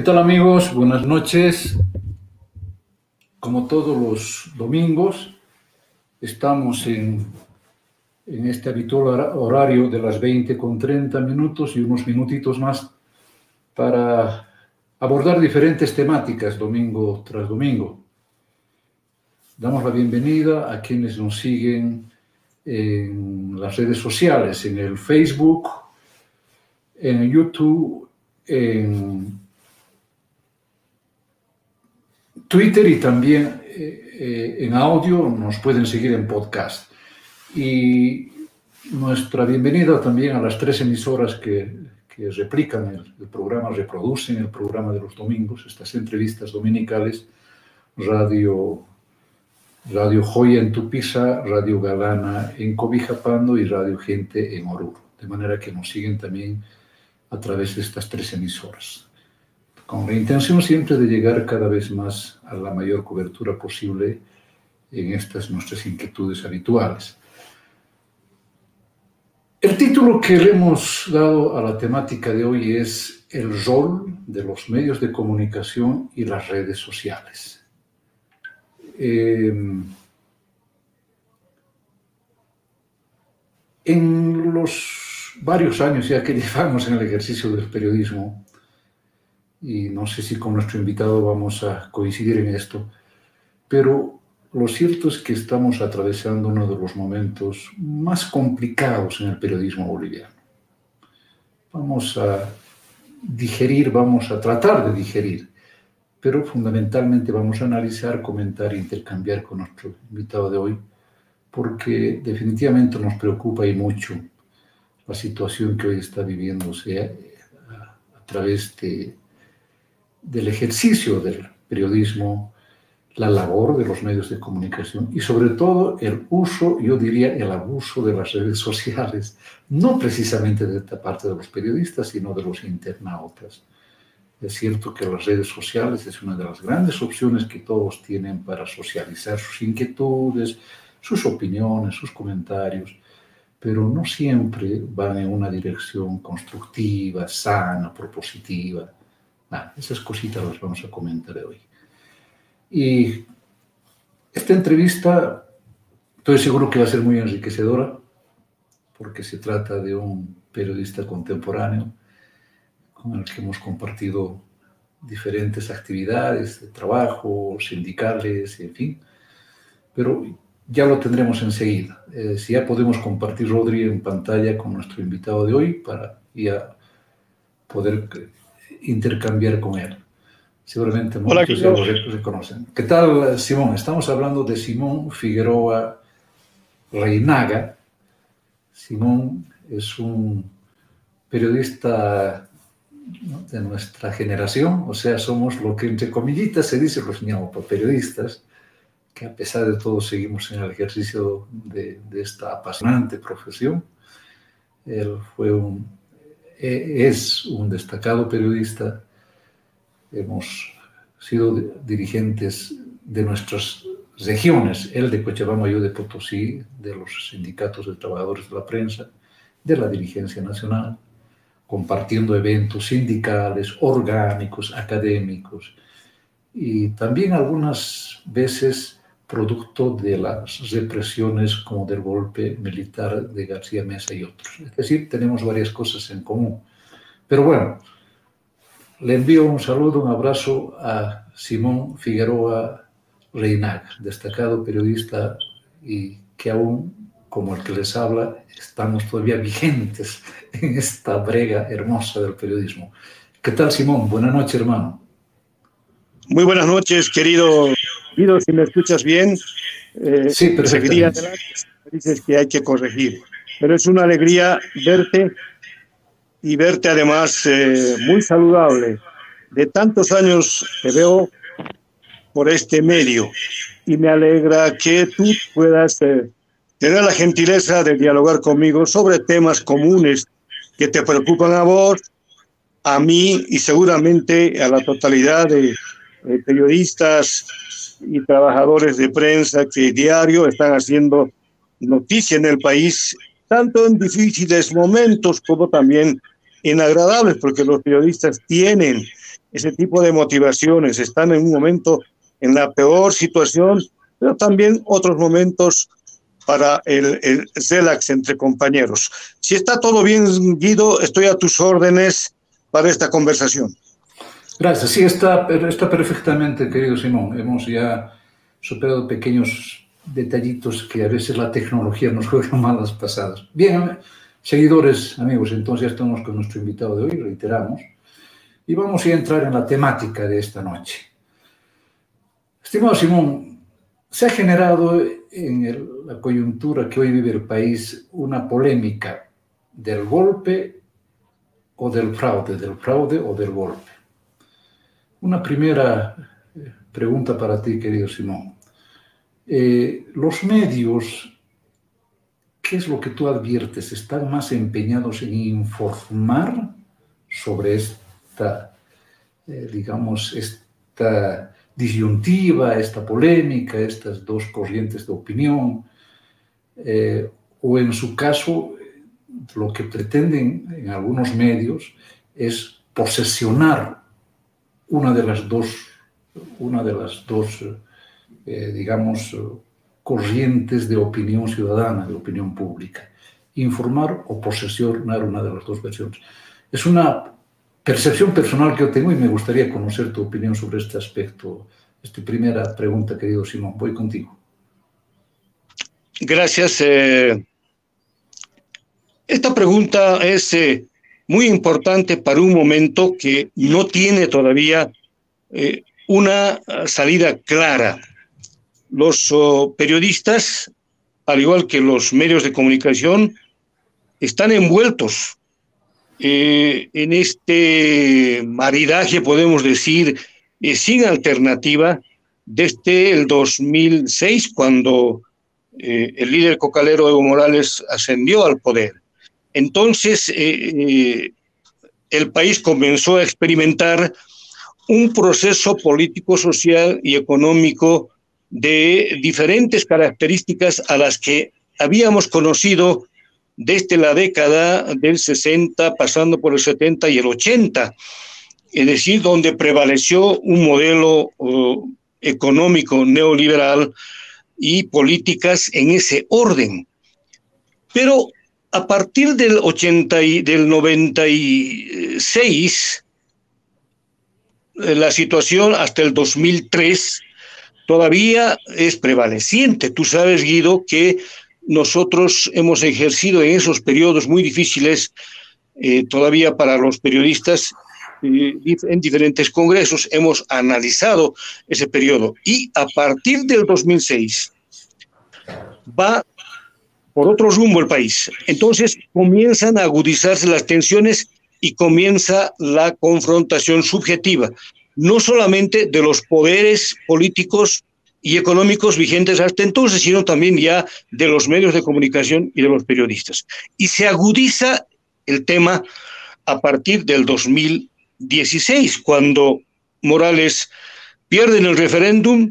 ¿Qué tal amigos? Buenas noches. Como todos los domingos, estamos en, en este habitual horario de las 20 con 30 minutos y unos minutitos más para abordar diferentes temáticas domingo tras domingo. Damos la bienvenida a quienes nos siguen en las redes sociales, en el Facebook, en YouTube, en Twitter y también eh, eh, en audio nos pueden seguir en podcast. Y nuestra bienvenida también a las tres emisoras que, que replican el, programa, reproducen el programa de los domingos, estas entrevistas dominicales, Radio, Radio Joya en Tupisa, Radio Galana en Cobijapando y Radio Gente en Oruro. De manera que nos siguen también a través de estas tres emisoras con la intención siempre de llegar cada vez más a la mayor cobertura posible en estas nuestras inquietudes habituales. El título que le hemos dado a la temática de hoy es El rol de los medios de comunicación y las redes sociales. Eh, en los varios años ya que llevamos en el ejercicio del periodismo, y no sé si con nuestro invitado vamos a coincidir en esto, pero lo cierto es que estamos atravesando uno de los momentos más complicados en el periodismo boliviano. Vamos a digerir, vamos a tratar de digerir, pero fundamentalmente vamos a analizar, comentar e intercambiar con nuestro invitado de hoy, porque definitivamente nos preocupa y mucho la situación que hoy está viviéndose a, través de del ejercicio del periodismo, la labor de los medios de comunicación y sobre todo el uso, yo diría el abuso de las redes sociales, no precisamente de esta parte de los periodistas, sino de los internautas. Es cierto que las redes sociales es una de las grandes opciones que todos tienen para socializar sus inquietudes, sus opiniones, sus comentarios, pero no siempre van en una dirección constructiva, sana, propositiva Esas cositas las vamos a comentar hoy. Y esta entrevista estoy seguro que va a ser muy enriquecedora porque se trata de un periodista contemporáneo con el que hemos compartido diferentes actividades de trabajo, sindicales, en fin. Pero ya lo tendremos enseguida. Eh, si ya podemos compartir, Rodri, en pantalla con nuestro invitado de hoy para ya poder intercambiar con él. Seguramente muchos de vosotros se conocen. ¿Qué tal, Simón? Estamos hablando de Simón Figueroa Reinaga. Simón es un periodista de nuestra generación, o sea, somos lo que entre comillitas se dice los periodistas, que a pesar de todo seguimos en el ejercicio de, de esta apasionante profesión. Él fue un es un destacado periodista. Hemos sido dirigentes de nuestras regiones, él de Cochabamba, yo de Potosí, de los sindicatos de trabajadores de la prensa, de la dirigencia nacional, compartiendo eventos sindicales, orgánicos, académicos, y también algunas veces producto de las represiones como del golpe militar de García Mesa y otros. Es decir, tenemos varias cosas en común. Pero bueno, le envío un saludo, un abrazo a Simón Figueroa Reinac, destacado periodista y que aún, como el que les habla, estamos todavía vigentes en esta brega hermosa del periodismo. ¿Qué tal, Simón? Buenas noches, hermano. Muy buenas noches, querido Guido, si me escuchas bien, eh, sí, perfectamente. Dices que hay que corregir, pero es una alegría verte y verte además eh, muy saludable. De tantos años te veo por este medio y me alegra que tú puedas eh, tener la gentileza de dialogar conmigo sobre temas comunes que te preocupan a vos, a mí y seguramente a la totalidad de periodistas y trabajadores de prensa que diario están haciendo noticia en el país, tanto en difíciles momentos como también en agradables, porque los periodistas tienen ese tipo de motivaciones. Están en un momento en la peor situación, pero también otros momentos para el, el relax entre compañeros. Si está todo bien, Guido, estoy a tus órdenes para esta conversación. Gracias. Sí, está, está perfectamente, querido Simón. Hemos ya superado pequeños detallitos que a veces la tecnología nos juega malas pasadas. Bien, seguidores, amigos, entonces ya estamos con nuestro invitado de hoy, reiteramos, y vamos a entrar en la temática de esta noche. Estimado Simón, se ha generado en el, la coyuntura que hoy vive el país una polémica del golpe o del fraude, del fraude o del golpe. Una primera eh, pregunta para ti, querido Simón. Eh, los medios, ¿qué es lo que tú adviertes? ¿Están más empeñados en informar sobre esta, eh, digamos, esta disyuntiva, esta polémica, estas dos corrientes de opinión? O en su caso, lo que pretenden en algunos medios es posesionar una de las dos, una de las dos eh, digamos, corrientes de opinión ciudadana, de opinión pública. Informar o posesionar una de las dos versiones. Es una percepción personal que yo tengo y me gustaría conocer tu opinión sobre este aspecto. Esta primera pregunta, querido Simón. Voy contigo. Gracias. Eh, esta pregunta es eh, muy importante para un momento que no tiene todavía eh, una salida clara los oh, periodistas, al igual que los medios de comunicación, están envueltos eh, en este maridaje, podemos decir, eh, sin alternativa, desde el 2006, cuando el líder cocalero Evo Morales ascendió al poder. Entonces, el país comenzó a experimentar un proceso político, social y económico de diferentes características a las que habíamos conocido desde la década del 60, pasando por el 70 y el 80, es decir, donde prevaleció un modelo uh, económico neoliberal y políticas en ese orden. Pero a partir del 80 y del 96, eh, la situación hasta el 2003 todavía es prevaleciente. Tú sabes, Guido, que nosotros hemos ejercido en esos periodos muy difíciles, eh, todavía para los periodistas, eh, en diferentes congresos, hemos analizado ese periodo. Y a partir del 2006 va por otro rumbo el país. Entonces comienzan a agudizarse las tensiones y comienza la confrontación subjetiva no solamente de los poderes políticos y económicos vigentes hasta entonces, sino también ya de los medios de comunicación y de los periodistas. Y se agudiza el tema a partir del 2016, cuando Morales pierde en el referéndum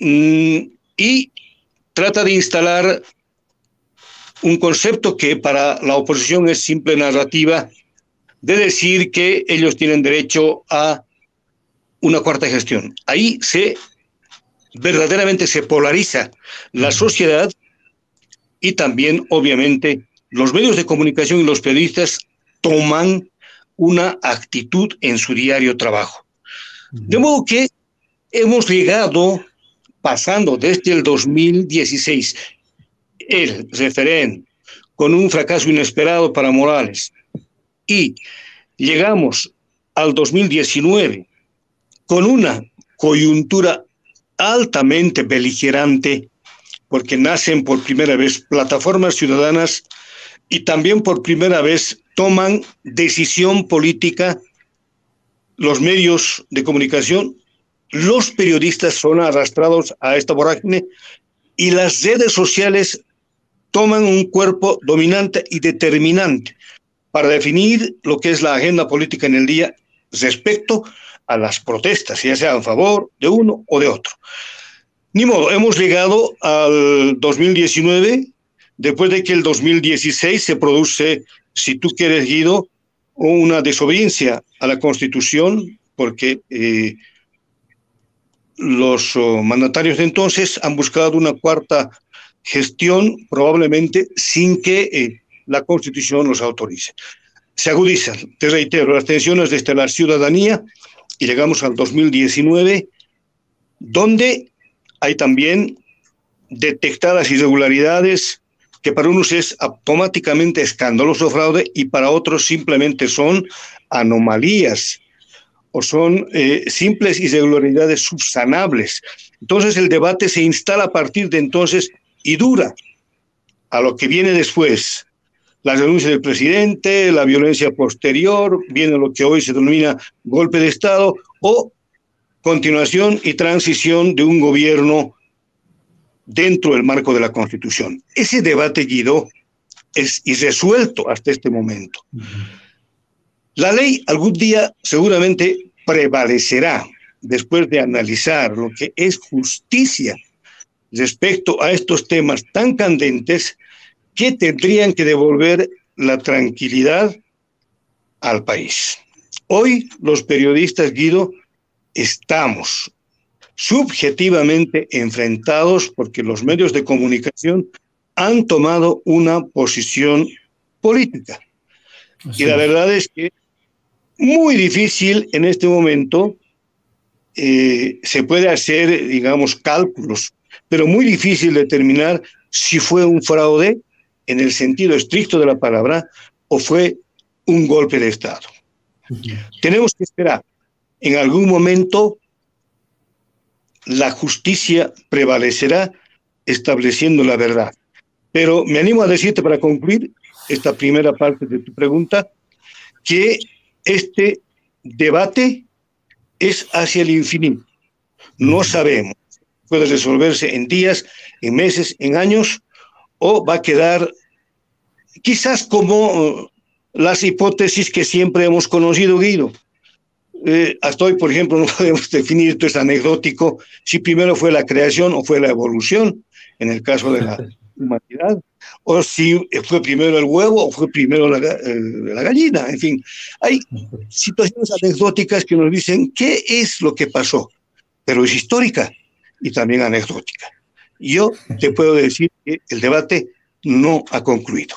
mm, y trata de instalar un concepto que para la oposición es simple narrativa de decir que ellos tienen derecho a una cuarta gestión. Ahí se verdaderamente se polariza la sociedad y también, obviamente, los medios de comunicación y los periodistas toman una actitud en su diario trabajo. De modo que hemos llegado, pasando desde el 2016, el referéndum, con un fracaso inesperado para Morales, y llegamos al 2019 con una coyuntura altamente beligerante, porque nacen por primera vez plataformas ciudadanas y también por primera vez toman decisión política los medios de comunicación, los periodistas son arrastrados a esta vorágine y las redes sociales toman un cuerpo dominante y determinante para definir lo que es la agenda política en el día respecto a las protestas, ya sea a favor de uno o de otro. Ni modo, hemos llegado al 2019, después de que el 2016 se produce, si tú quieres, Guido, una desobediencia a la Constitución, porque eh, los oh, mandatarios de entonces han buscado una cuarta gestión, probablemente sin que eh, la Constitución los autorice. Se agudizan, te reitero, las tensiones desde la ciudadanía y llegamos al 2019, donde hay también detectadas irregularidades que para unos es automáticamente escandaloso fraude y para otros simplemente son anomalías o son eh, simples irregularidades subsanables. Entonces el debate se instala a partir de entonces y dura a lo que viene después. La renuncia del presidente, la violencia posterior, viene lo que hoy se denomina golpe de Estado o continuación y transición de un gobierno dentro del marco de la Constitución. Ese debate, Guido, es irresuelto hasta este momento. La ley algún día seguramente prevalecerá después de analizar lo que es justicia respecto a estos temas tan candentes que tendrían que devolver la tranquilidad al país. Hoy los periodistas, Guido, estamos subjetivamente enfrentados porque los medios de comunicación han tomado una posición política. y la verdad es que muy difícil en este momento eh, se puede hacer, digamos, cálculos, pero muy difícil determinar si fue un fraude en el sentido estricto de la palabra o fue un golpe de Estado. Tenemos que esperar. En algún momento la justicia prevalecerá estableciendo la verdad. Pero me animo a decirte para concluir esta primera parte de tu pregunta, que este debate es hacia el infinito. No sabemos. Puede resolverse en días, en meses, en años, o va a quedar quizás como uh, las hipótesis que siempre hemos conocido, Guido, eh, hasta hoy, por ejemplo, no podemos definir, esto es anecdótico, si primero fue la creación o fue la evolución, en el caso de la humanidad, o si fue primero el huevo o fue primero la, eh, la gallina, en fin. Hay situaciones anecdóticas que nos dicen qué es lo que pasó, pero es histórica y también anecdótica. Yo te puedo decir que el debate no ha concluido.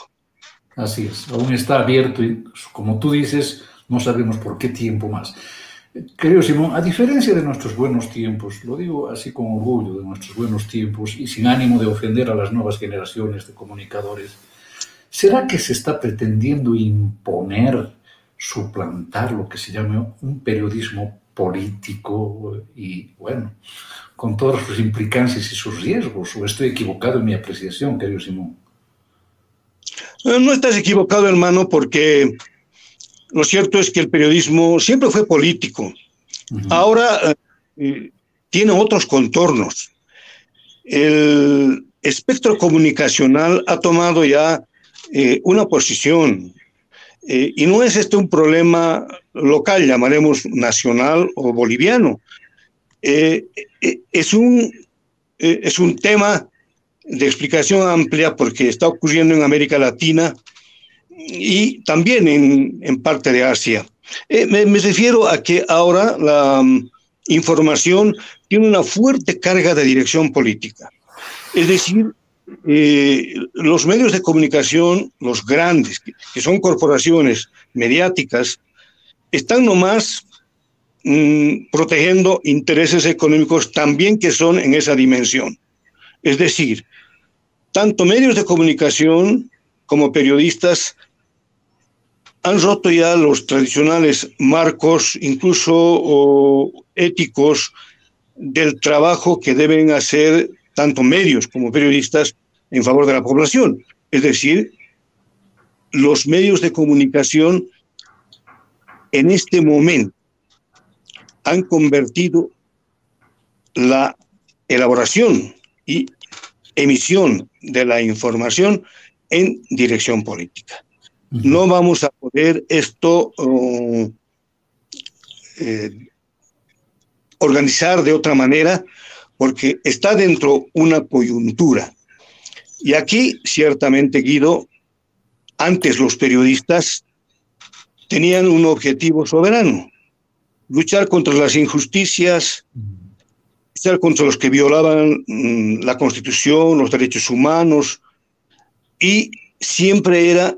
Así es, aún está abierto y, como tú dices, no sabemos por qué tiempo más. Querido Simón, a diferencia de nuestros buenos tiempos, lo digo así con orgullo de nuestros buenos tiempos y sin ánimo de ofender a las nuevas generaciones de comunicadores, ¿será que se está pretendiendo imponer, suplantar lo que se llama un periodismo político y, bueno, con todas sus implicancias y sus riesgos? ¿O estoy equivocado en mi apreciación, querido Simón? No estás equivocado, hermano, porque lo cierto es que el periodismo siempre fue político. Ahora eh, tiene otros contornos. El espectro comunicacional ha tomado ya eh, una posición eh, y no es este un problema local, llamaremos nacional o boliviano. es, un, es un tema de explicación amplia porque está ocurriendo en América Latina y también en, parte de Asia. Eh, me, refiero a que ahora la mm, información tiene una fuerte carga de dirección política. Es decir, eh, los medios de comunicación, los grandes, que, son corporaciones mediáticas, están nomás mm, protegiendo intereses económicos también que son en esa dimensión. Es decir, tanto medios de comunicación como periodistas han roto ya los tradicionales marcos, incluso éticos, del trabajo que deben hacer tanto medios como periodistas en favor de la población. Es decir, los medios de comunicación en este momento han convertido la elaboración y emisión de la información en dirección política. No vamos a poder esto uh, eh, organizar de otra manera porque está dentro una coyuntura. Y aquí, ciertamente, Guido, antes los periodistas tenían un objetivo soberano, luchar contra las injusticias, luchar contra los que violaban mm, la Constitución, los derechos humanos, y siempre era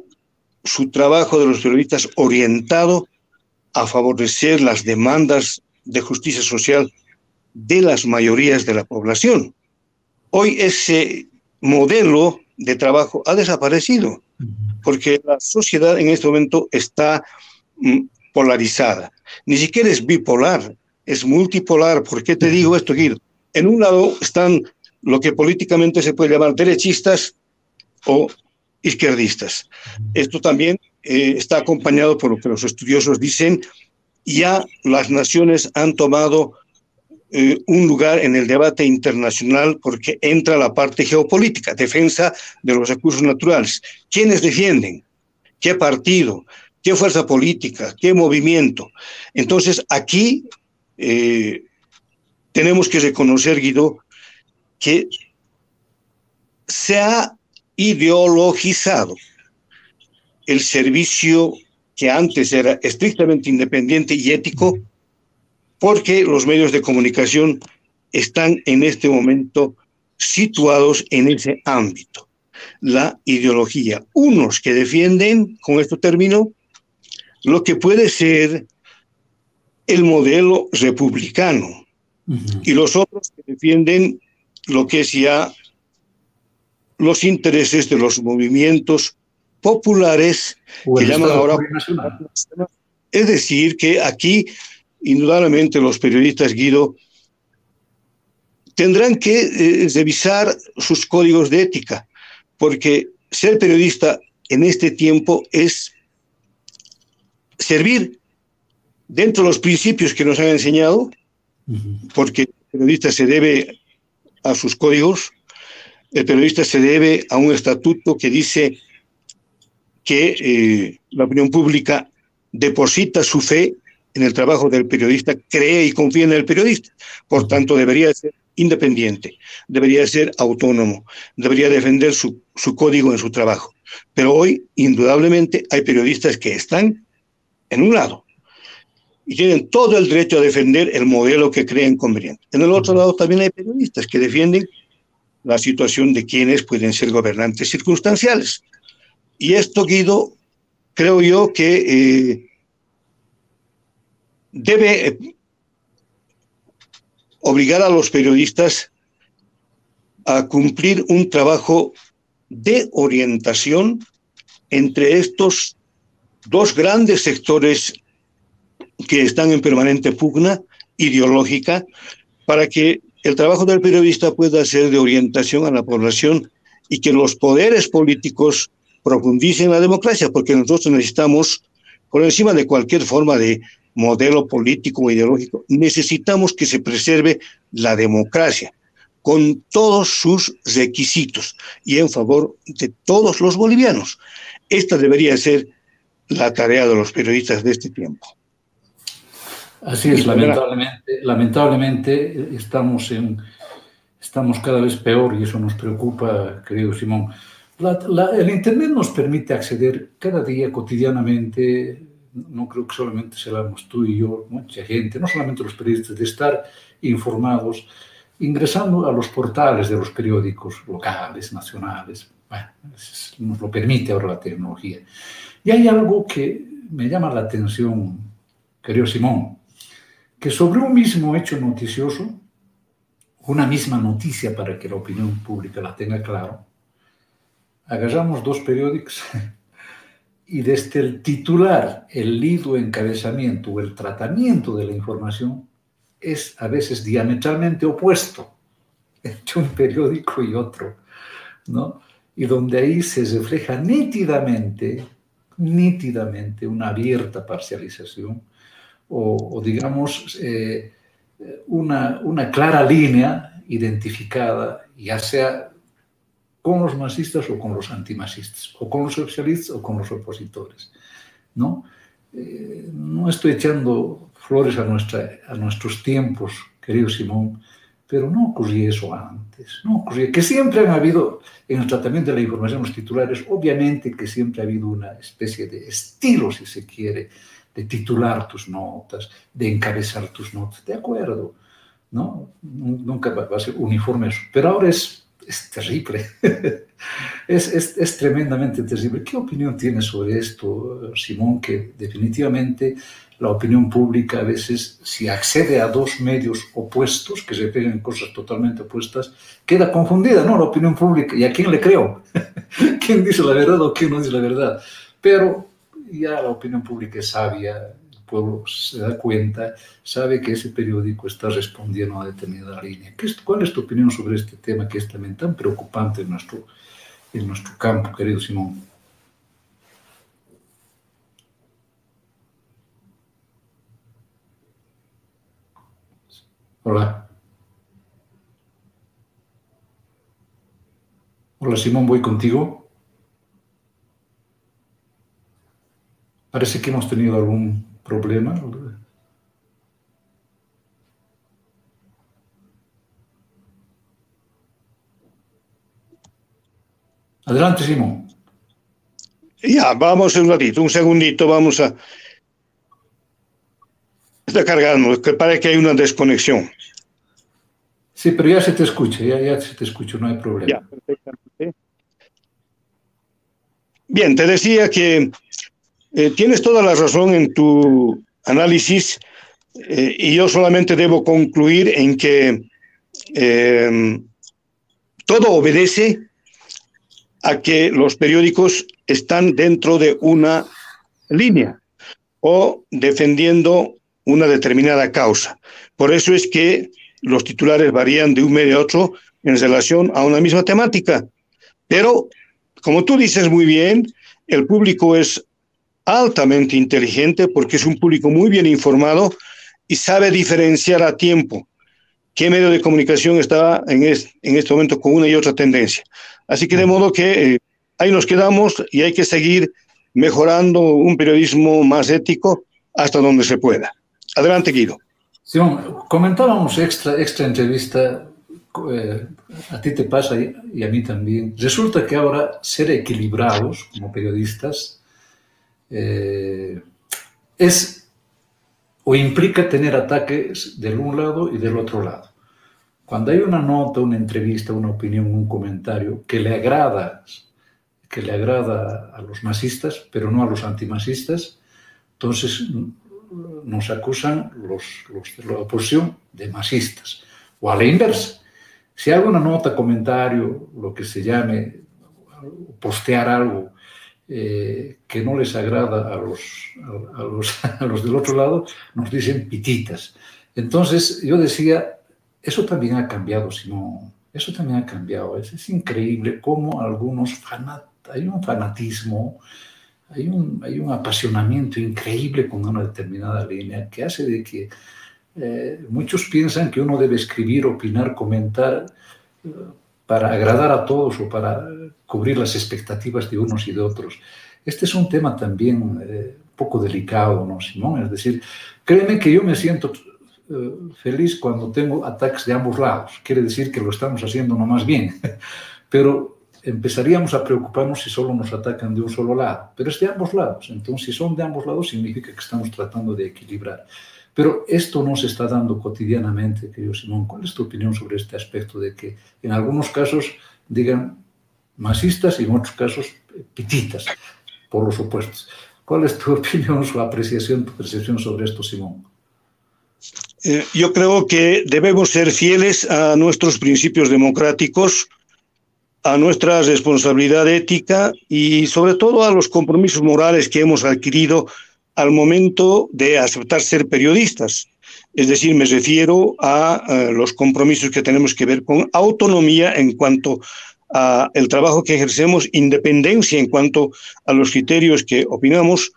su trabajo de los periodistas orientado a favorecer las demandas de justicia social de las mayorías de la población. Hoy ese modelo de trabajo ha desaparecido porque la sociedad en este momento está mm, polarizada. Ni siquiera es bipolar, es multipolar. ¿Por qué te digo esto, Guido? En un lado están lo que políticamente se puede llamar derechistas o izquierdistas. Esto también eh, está acompañado por lo que los estudiosos dicen, ya las naciones han tomado eh, un lugar en el debate internacional porque entra la parte geopolítica, defensa de los recursos naturales. ¿Quiénes defienden? ¿Qué partido? ¿Qué fuerza política? ¿Qué movimiento? Entonces, aquí eh, tenemos que reconocer, Guido, que se ha ideologizado el servicio que antes era estrictamente independiente y ético porque los medios de comunicación están en este momento situados en ese ámbito. La ideología. Unos que defienden, con esto termino, lo que puede ser el modelo republicano y los otros que defienden lo que es ya los intereses de los movimientos populares que llaman ahora. Es decir, que aquí indudablemente los periodistas, Guido, tendrán que eh, revisar sus códigos de ética, porque ser periodista en este tiempo es servir dentro de los principios que nos han enseñado, porque el periodista se debe a sus códigos, el periodista se debe a un estatuto que dice que eh, la opinión pública deposita su fe en el trabajo del periodista, cree y confía en el periodista. Por tanto, debería ser independiente, debería ser autónomo, debería defender su, su código en su trabajo. Pero hoy, indudablemente, hay periodistas que están en un lado y tienen todo el derecho a defender el modelo que creen conveniente. En el otro lado también hay periodistas que defienden la situación de quienes pueden ser gobernantes circunstanciales. Y esto, Guido, creo yo que eh, debe eh, obligar a los periodistas a cumplir un trabajo de orientación entre estos dos grandes sectores que están en permanente pugna ideológica para que el trabajo del periodista pueda ser de orientación a la población y que los poderes políticos profundicen la democracia, porque nosotros necesitamos, por encima de cualquier forma de modelo político o ideológico, necesitamos que se preserve la democracia con todos sus requisitos y en favor de todos los bolivianos. Esta debería ser la tarea de los periodistas de este tiempo. Así es, lamentablemente, lamentablemente estamos, en, estamos cada vez peor y eso nos preocupa, querido Simón. el Internet nos permite acceder cada día, cotidianamente, no creo que solamente seamos tú y yo, mucha gente, no solamente los periodistas, de estar informados, ingresando a los portales de los periódicos locales, nacionales. Bueno, nos lo permite ahora la tecnología. Y hay algo que me llama la atención, querido Simón, que sobre un mismo hecho noticioso, una misma noticia para que la opinión pública la tenga claro, agarramos dos periódicos y desde el titular, el lido encabezamiento o el tratamiento de la información es a veces diametralmente opuesto entre un periódico y otro, ¿no? Y donde ahí se refleja nítidamente, nítidamente una abierta parcialización o, digamos, eh, una, una clara línea identificada, ya sea con los masistas o con los antimasistas, o con los socialistas o con los opositores. ¿no? Eh, no estoy echando flores a, nuestra, a nuestros tiempos, querido Simón, Pero no ocurría eso antes, no ocurría, que siempre han habido, en el tratamiento de la información, los titulares, obviamente que siempre ha habido una especie de estilo, si se quiere, de titular tus notas, de encabezar tus notas, de acuerdo, ¿no? Nunca va a ser uniforme eso, pero ahora es, es terrible, es, es, es tremendamente terrible. ¿Qué opinión tienes sobre esto, Simón, que definitivamente la opinión pública a veces, si accede a dos medios opuestos, que se peguen cosas totalmente opuestas, queda confundida, ¿no? La opinión pública. ¿Y a quién le creo? ¿Quién dice la verdad o quién no dice la verdad? Pero ya la opinión pública es sabia, pueblo se da cuenta, sabe que ese periódico está respondiendo a determinada línea. ¿Cuál es tu opinión sobre este tema que es también tan preocupante en nuestro, en nuestro campo, querido Simón? Hola. Hola Simón, voy contigo. Parece que hemos tenido algún problema. Adelante, Simón. Ya, vamos un ratito, un segundito, vamos a, está cargando, que parece que hay una desconexión. Sí, pero ya se te escucha, ya, ya se te escucha, no hay problema. Ya, perfectamente. Bien, te decía que eh, tienes toda la razón en tu análisis eh, y yo solamente debo concluir en que eh, todo obedece a que los periódicos están dentro de una línea o defendiendo una determinada causa. Por eso es que los titulares varían de un medio a otro en relación a una misma temática. Pero, como tú dices muy bien, el público es altamente inteligente porque es un público muy bien informado y sabe diferenciar a tiempo qué medio de comunicación está en, en este momento con una y otra tendencia. Así que de modo que eh, ahí nos quedamos y hay que seguir mejorando un periodismo más ético hasta donde se pueda. Adelante, Guido. Simón, comentábamos extra, extra entrevista, eh, a ti te pasa y, a mí también. Resulta que ahora ser equilibrados como periodistas eh, es o implica tener ataques del un lado y del otro lado. Cuando hay una nota, una entrevista, una opinión, un comentario que le agrada, que le agrada a los masistas, pero no a los antimasistas, entonces nos acusan los, los, de la oposición de masistas. O a la inversa. Si hago una nota, comentario, lo que se llame, postear algo eh, que no les agrada a los, a, los, a los del otro lado, nos dicen pititas. Entonces yo decía, eso también ha cambiado, Simón. Eso también ha cambiado. Es, es increíble cómo algunos fanat hay un fanatismo hay un, hay un apasionamiento increíble con una determinada línea que hace de que eh, muchos piensan que uno debe escribir, opinar, comentar eh, para agradar a todos o para cubrir las expectativas de unos y de otros. Este es un tema también eh, poco delicado, ¿no, Simón? Es decir, créeme que yo me siento feliz cuando tengo ataques de ambos lados. Quiere decir que lo estamos haciendo no más bien. Pero empezaríamos a preocuparnos si solo nos atacan de un solo lado, pero es de ambos lados. Entonces, si son de ambos lados, significa que estamos tratando de equilibrar. Pero esto no se está dando cotidianamente, querido Simón. ¿Cuál es tu opinión sobre este aspecto de que en algunos casos digan masistas y en otros casos pititas, por los opuestos? ¿Cuál es tu opinión, su apreciación, tu percepción sobre esto, Simón? Eh, yo creo que debemos ser fieles a nuestros principios democráticos a nuestra responsabilidad ética y sobre todo a los compromisos morales que hemos adquirido al momento de aceptar ser periodistas. Es decir, me refiero a, los compromisos que tenemos que ver con autonomía en cuanto a el trabajo que ejercemos, independencia en cuanto a los criterios que opinamos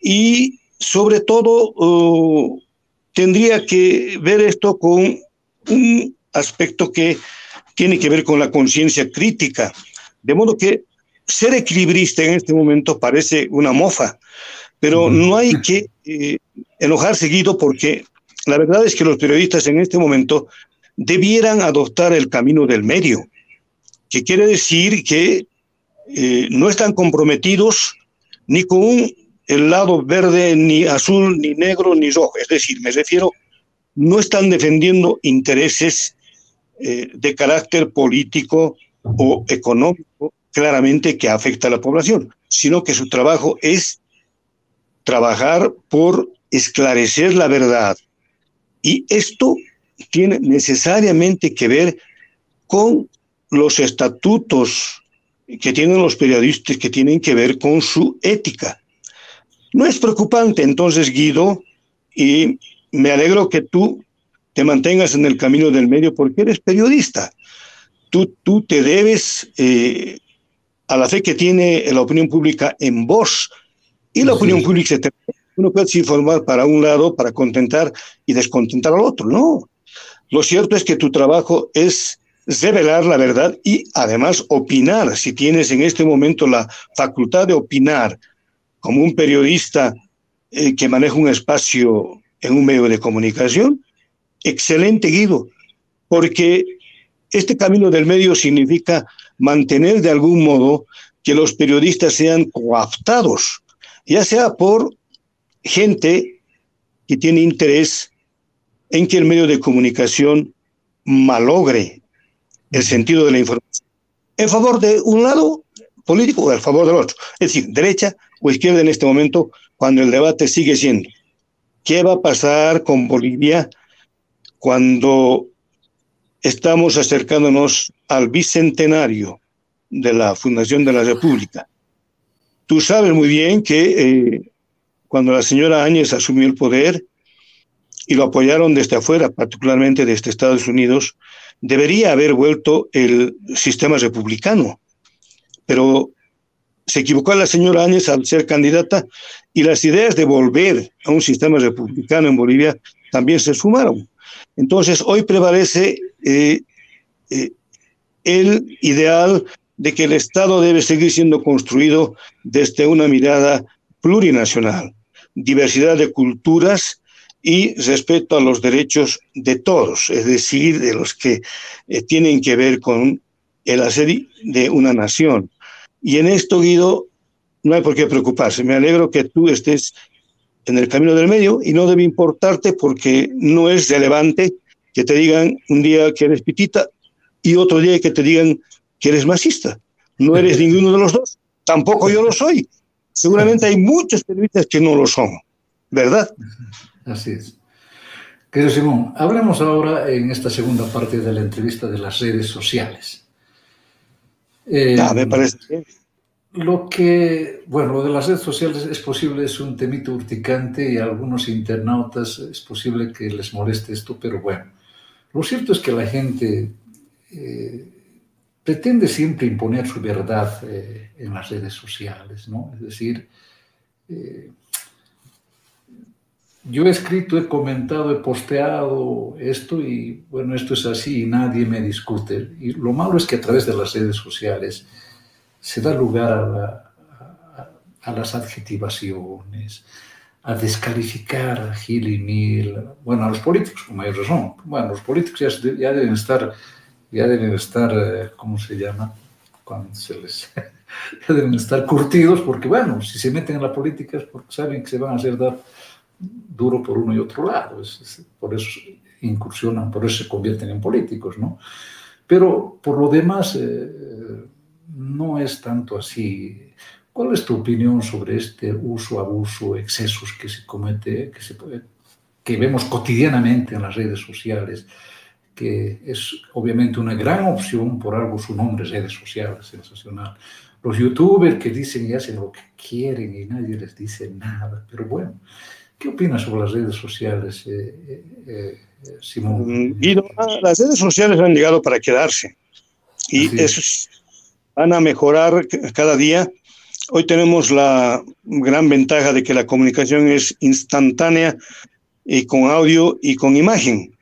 y sobre todo uh, tendría que ver esto con un aspecto que tiene que ver con la conciencia crítica. De modo que ser equilibrista en este momento parece una mofa, pero no hay que eh, enojar seguido porque la verdad es que los periodistas en este momento debieran adoptar el camino del medio, que quiere decir que eh, no están comprometidos ni con el lado verde, ni azul, ni negro, ni rojo. Es decir, me refiero, no están defendiendo intereses eh, de carácter político o económico claramente que afecta a la población, sino que su trabajo es trabajar por esclarecer la verdad. Y esto tiene necesariamente que ver con los estatutos que tienen los periodistas que tienen que ver con su ética. No es preocupante entonces, Guido, y me alegro que tú te mantengas en el camino del medio porque eres periodista. Tú, tú te debes eh, a la fe que tiene la opinión pública en vos. Y la opinión pública se te, uno puede informar para un lado, para contentar y descontentar al otro. No. Lo cierto es que tu trabajo es revelar la verdad y además opinar. Si tienes en este momento la facultad de opinar como un periodista eh, que maneja un espacio en un medio de comunicación, excelente Guido, porque este camino del medio significa mantener de algún modo que los periodistas sean coaptados, ya sea por gente que tiene interés en que el medio de comunicación malogre el sentido de la información en favor de un lado político o en favor del otro. Es decir, derecha o izquierda en este momento, cuando el debate sigue siendo, ¿qué va a pasar con Bolivia cuando estamos acercándonos al bicentenario de la fundación de la República? Tú sabes muy bien que eh, cuando la señora Áñez asumió el poder y lo apoyaron desde afuera, particularmente desde Estados Unidos, debería haber vuelto el sistema republicano. Pero se equivocó la señora Áñez al ser candidata y las ideas de volver a un sistema republicano en Bolivia también se sumaron. Entonces, hoy prevalece eh, eh, el ideal de que el Estado debe seguir siendo construido desde una mirada plurinacional diversidad de culturas y respeto a los derechos de todos, es decir, de los que eh, tienen que ver con el hacer de una nación. Y en esto, Guido, no hay por qué preocuparse. Me alegro que tú estés en el camino del medio y no debe importarte porque no es relevante que te digan un día que eres pitita y otro día que te digan que eres masista. No eres ninguno de los dos, tampoco yo lo soy. Seguramente hay muchos periodistas que no lo son, ¿verdad? Así es. Querido Simón, hablemos ahora en esta segunda parte de la entrevista de las redes sociales. Eh, me parece Lo que, bueno, lo de las redes sociales es posible, es un temito urticante y a algunos internautas es posible que les moleste esto, pero bueno, lo cierto es que la gente eh, pretende siempre imponer su verdad eh, en las redes sociales, ¿no? Es decir, eh, yo he escrito, he comentado, he posteado esto y bueno, esto es así y nadie me discute. Y lo malo es que a través de las redes sociales se da lugar a, a, las adjetivaciones, a descalificar a Gil y Mil, bueno, a los políticos con mayor razón. Bueno, los políticos ya, ya deben estar ya deben estar, eh, ¿cómo se llama? Cuando se les, ya deben estar curtidos porque, bueno, si se meten en la política es porque saben que se van a hacer dar duro por uno y otro lado. por eso incursionan, por eso se convierten en políticos, ¿no? Pero por lo demás, eh, no es tanto así. ¿Cuál es tu opinión sobre este uso, abuso, excesos que se comete, que, se, que vemos cotidianamente en las redes sociales? que es obviamente una gran opción, por algo su nombre es redes sociales, sensacional. Los youtubers que dicen y hacen lo que quieren y nadie les dice nada, pero bueno, ¿qué opinas sobre las redes sociales, eh, eh, eh Simón? Mm, Guido, las redes sociales han llegado para quedarse y eso van a mejorar cada día. Hoy tenemos la gran ventaja de que la comunicación es instantánea y con audio y con imagen.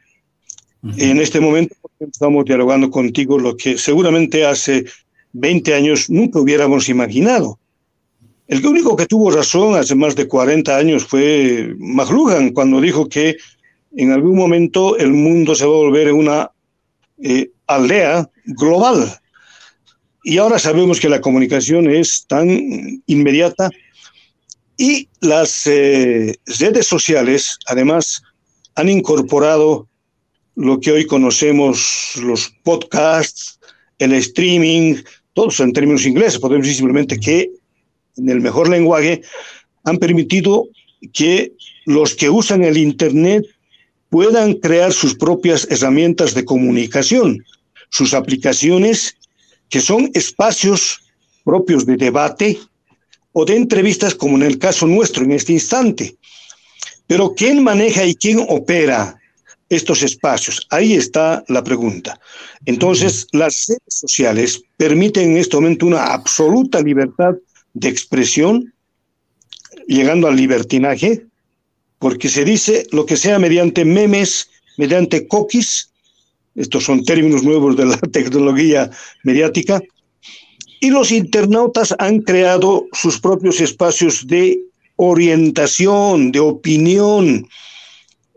En este momento estamos dialogando contigo lo que seguramente hace 20 años nunca hubiéramos imaginado. El único que tuvo razón hace más de 40 años fue McLuhan cuando dijo que en algún momento el mundo se va a volver una eh, aldea global. Y ahora sabemos que la comunicación es tan inmediata y las eh, redes sociales, además, han incorporado lo que hoy conocemos, los podcasts, el streaming, todos en términos ingleses, podemos decir simplemente que en el mejor lenguaje han permitido que los que usan el Internet puedan crear sus propias herramientas de comunicación, sus aplicaciones, que son espacios propios de debate o de entrevistas, como en el caso nuestro en este instante. Pero ¿quién maneja y quién opera estos espacios? Ahí está la pregunta. Entonces, las redes sociales permiten en este momento una absoluta libertad de expresión, llegando al libertinaje, porque se dice lo que sea mediante memes, mediante coquis, estos son términos nuevos de la tecnología mediática, y los internautas han creado sus propios espacios de orientación, de opinión,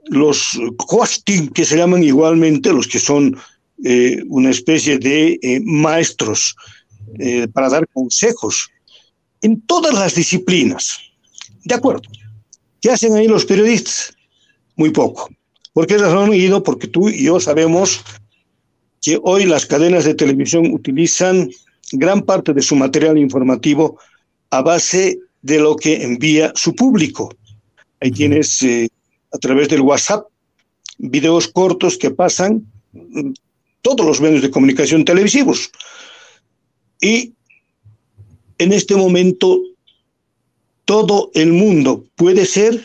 los hosting que se llaman igualmente, los que son eh, una especie de eh, maestros eh, para dar consejos en todas las disciplinas. De acuerdo. ¿Qué hacen ahí los periodistas? Muy poco. ¿Por qué razón, ido? Porque tú y yo sabemos que hoy las cadenas de televisión utilizan gran parte de su material informativo a base de lo que envía su público. Ahí tienes eh, a través del WhatsApp videos cortos que pasan todos los medios de comunicación televisivos. Y en este momento todo el mundo puede ser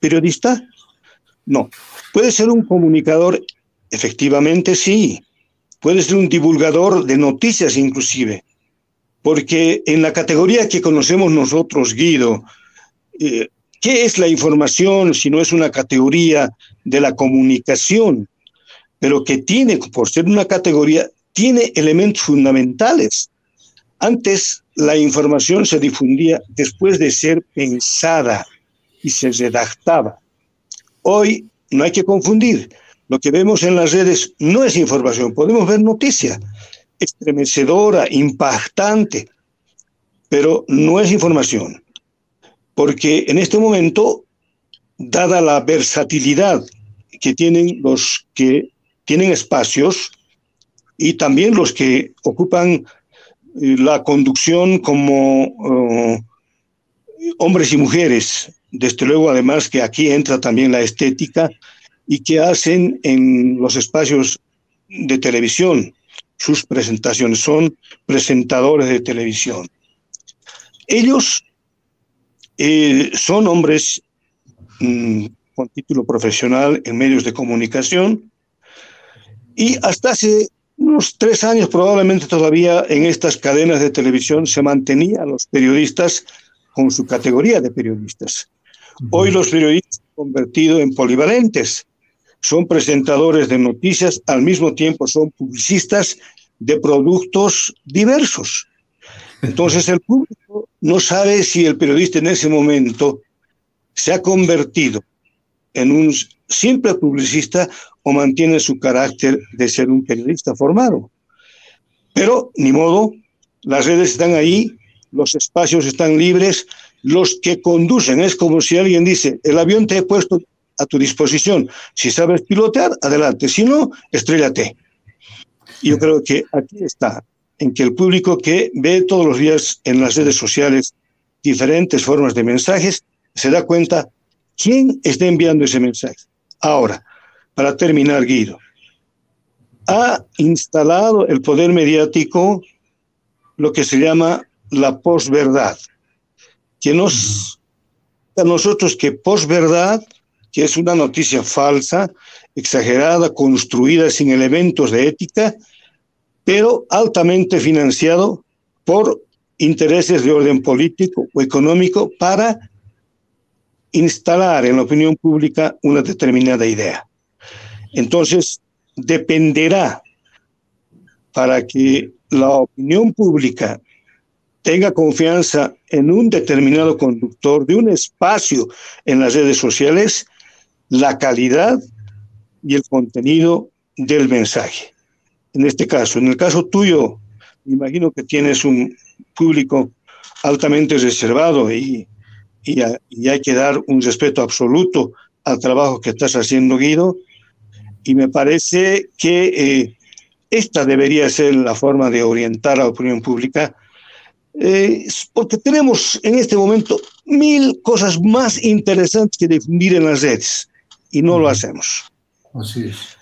periodista? No. ¿Puede ser un comunicador? Efectivamente, sí. Puede ser un divulgador de noticias inclusive. Porque en la categoría que conocemos nosotros, Guido, eh, ¿qué es la información si no es una categoría de la comunicación? Pero que tiene, por ser una categoría, tiene elementos fundamentales. Antes la información se difundía después de ser pensada y se redactaba. Hoy no hay que confundir. Lo que vemos en las redes no es información, podemos ver noticia estremecedora, impactante, pero no es información. Porque en este momento, dada la versatilidad que tienen los que tienen espacios y también los que ocupan la conducción como uh, hombres y mujeres, desde luego además que aquí entra también la estética y que hacen en los espacios de televisión sus presentaciones, son presentadores de televisión. Ellos eh, son hombres mm, con título profesional en medios de comunicación y hasta hace unos tres años probablemente todavía en estas cadenas de televisión se mantenían los periodistas con su categoría de periodistas. Hoy los periodistas se han convertido en polivalentes. Son presentadores de noticias, al mismo tiempo son publicistas de productos diversos. Entonces el público no sabe si el periodista en ese momento se ha convertido en un simple publicista mantiene su carácter de ser un periodista formado. Pero, ni modo, las redes están ahí, los espacios están libres, los que conducen, es como si alguien dice, el avión te he puesto a tu disposición, si sabes pilotear, adelante, si no, estrellate. Yo creo que aquí está, en que el público que ve todos los días en las redes sociales diferentes formas de mensajes, se da cuenta quién está enviando ese mensaje. Ahora, para terminar, Guido, ha instalado el poder mediático lo que se llama la posverdad, que nos a nosotros que posverdad, que es una noticia falsa, exagerada, construida sin elementos de ética, pero altamente financiado por intereses de orden político o económico para instalar en la opinión pública una determinada idea. Entonces, dependerá para que la opinión pública tenga confianza en un determinado conductor de un espacio en las redes sociales, la calidad y el contenido del mensaje. en este caso. En el caso tuyo, me imagino que tienes un público altamente reservado y, y, hay que dar un respeto absoluto al trabajo que estás haciendo, Guido. Y me parece que eh, esta debería ser la forma de orientar a la opinión pública, eh, porque tenemos en este momento mil cosas más interesantes que difundir en las redes y no lo hacemos. Así es.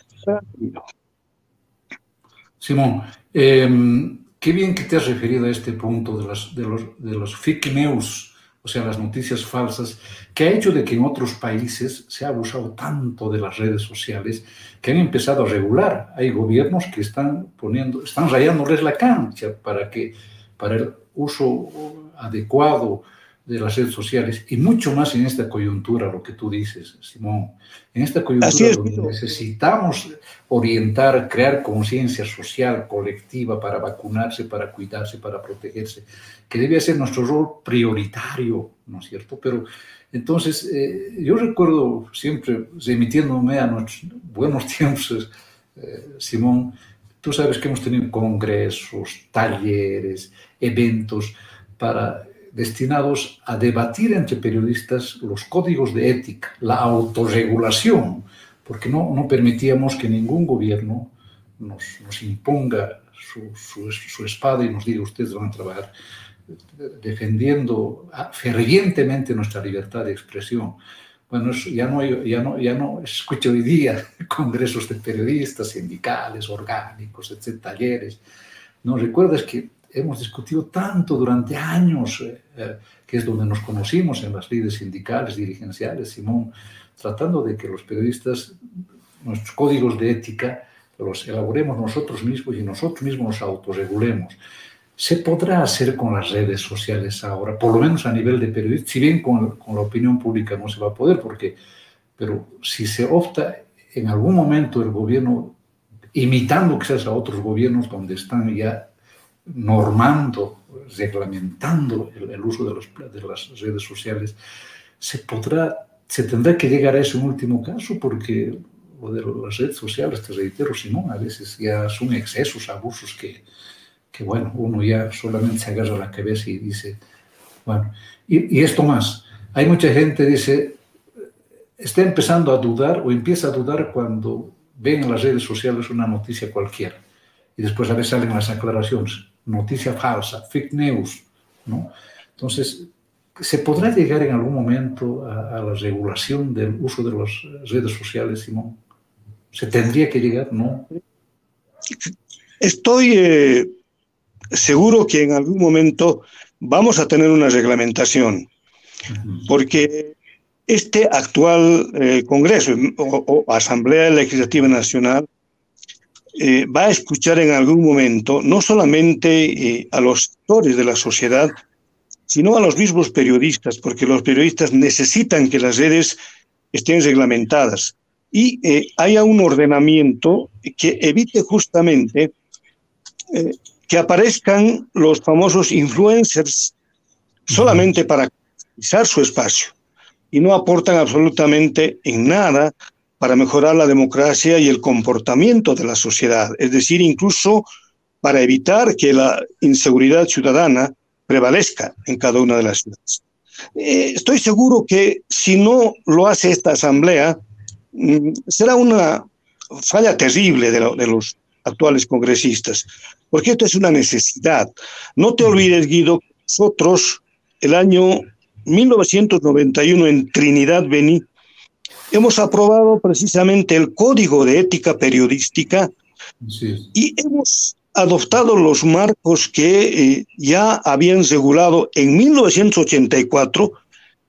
Simón, em, qué bien que te has referido a este punto de, las, de, los, de los fake news, o sea, las noticias falsas, que ha hecho de que en otros países se ha abusado tanto de las redes sociales que han empezado a regular. Hay gobiernos que están poniendo, están rayándoles la cancha para que para el uso adecuado de las redes sociales y mucho más en esta coyuntura, lo que tú dices, Simón, en esta coyuntura donde necesitamos orientar, crear conciencia social colectiva para vacunarse, para cuidarse, para protegerse, que debe ser nuestro rol prioritario, ¿no es cierto? Pero entonces, eh, yo recuerdo siempre, remitiéndome a nuestros buenos tiempos, eh, Simón, tú sabes que hemos tenido congresos, talleres, eventos para destinados a debatir entre periodistas los códigos de ética, la autorregulación, porque no, no permitíamos que ningún gobierno nos, nos imponga su, su, su, espada y nos diga ustedes van a trabajar defendiendo fervientemente nuestra libertad de expresión. Bueno, ya no, ya no, escucho hoy día congresos de periodistas, sindicales, orgánicos, etc., talleres. ¿No recuerdas que hemos discutido tanto durante años, eh, eh, que es donde nos conocimos en las líderes sindicales, dirigenciales, Simón, tratando de que los periodistas, nuestros códigos de ética, los elaboremos nosotros mismos y nosotros mismos nos autorregulemos. Se podrá hacer con las redes sociales ahora, por lo menos a nivel de periodistas, si bien con, la opinión pública no se va a poder, porque, pero si se opta en algún momento el gobierno imitando quizás a otros gobiernos donde están ya normando, reglamentando el, uso de, las redes sociales, se podrá, se tendrá que llegar a ese último caso porque lo de las redes sociales, te reitero, si no, a veces ya son excesos, abusos que, que bueno, uno ya solamente agarra la cabeza y dice, bueno, y, y esto más, hay mucha gente que dice, está empezando a dudar o empieza a dudar cuando ven en las redes sociales una noticia cualquiera y después a veces salen las aclaraciones noticia falsa, fake news, ¿no? Entonces, ¿se podrá llegar en algún momento a, a la regulación del uso de las redes sociales, Simón? ¿Se tendría que llegar, no? Estoy eh, seguro que en algún momento vamos a tener una reglamentación, porque este actual eh, Congreso o, o Asamblea Legislativa Nacional eh, va a escuchar en algún momento no solamente eh, a los sectores de la sociedad, sino a los mismos periodistas, porque los periodistas necesitan que las redes estén reglamentadas. Y haya un ordenamiento que evite justamente que aparezcan los famosos influencers solamente para utilizar su espacio. Y no aportan absolutamente en nada para mejorar la democracia y el comportamiento de la sociedad, es decir, incluso para evitar que la inseguridad ciudadana prevalezca en cada una de las ciudades. Eh, estoy seguro que si no lo hace esta asamblea, mm, será una falla terrible de, lo, de los actuales congresistas, porque esto es una necesidad. No te olvides, Guido, nosotros el año 1991 en Trinidad, Bení, hemos aprobado precisamente el Código de Ética Periodística sí. y hemos adoptado los marcos que eh, ya habían regulado en 1984.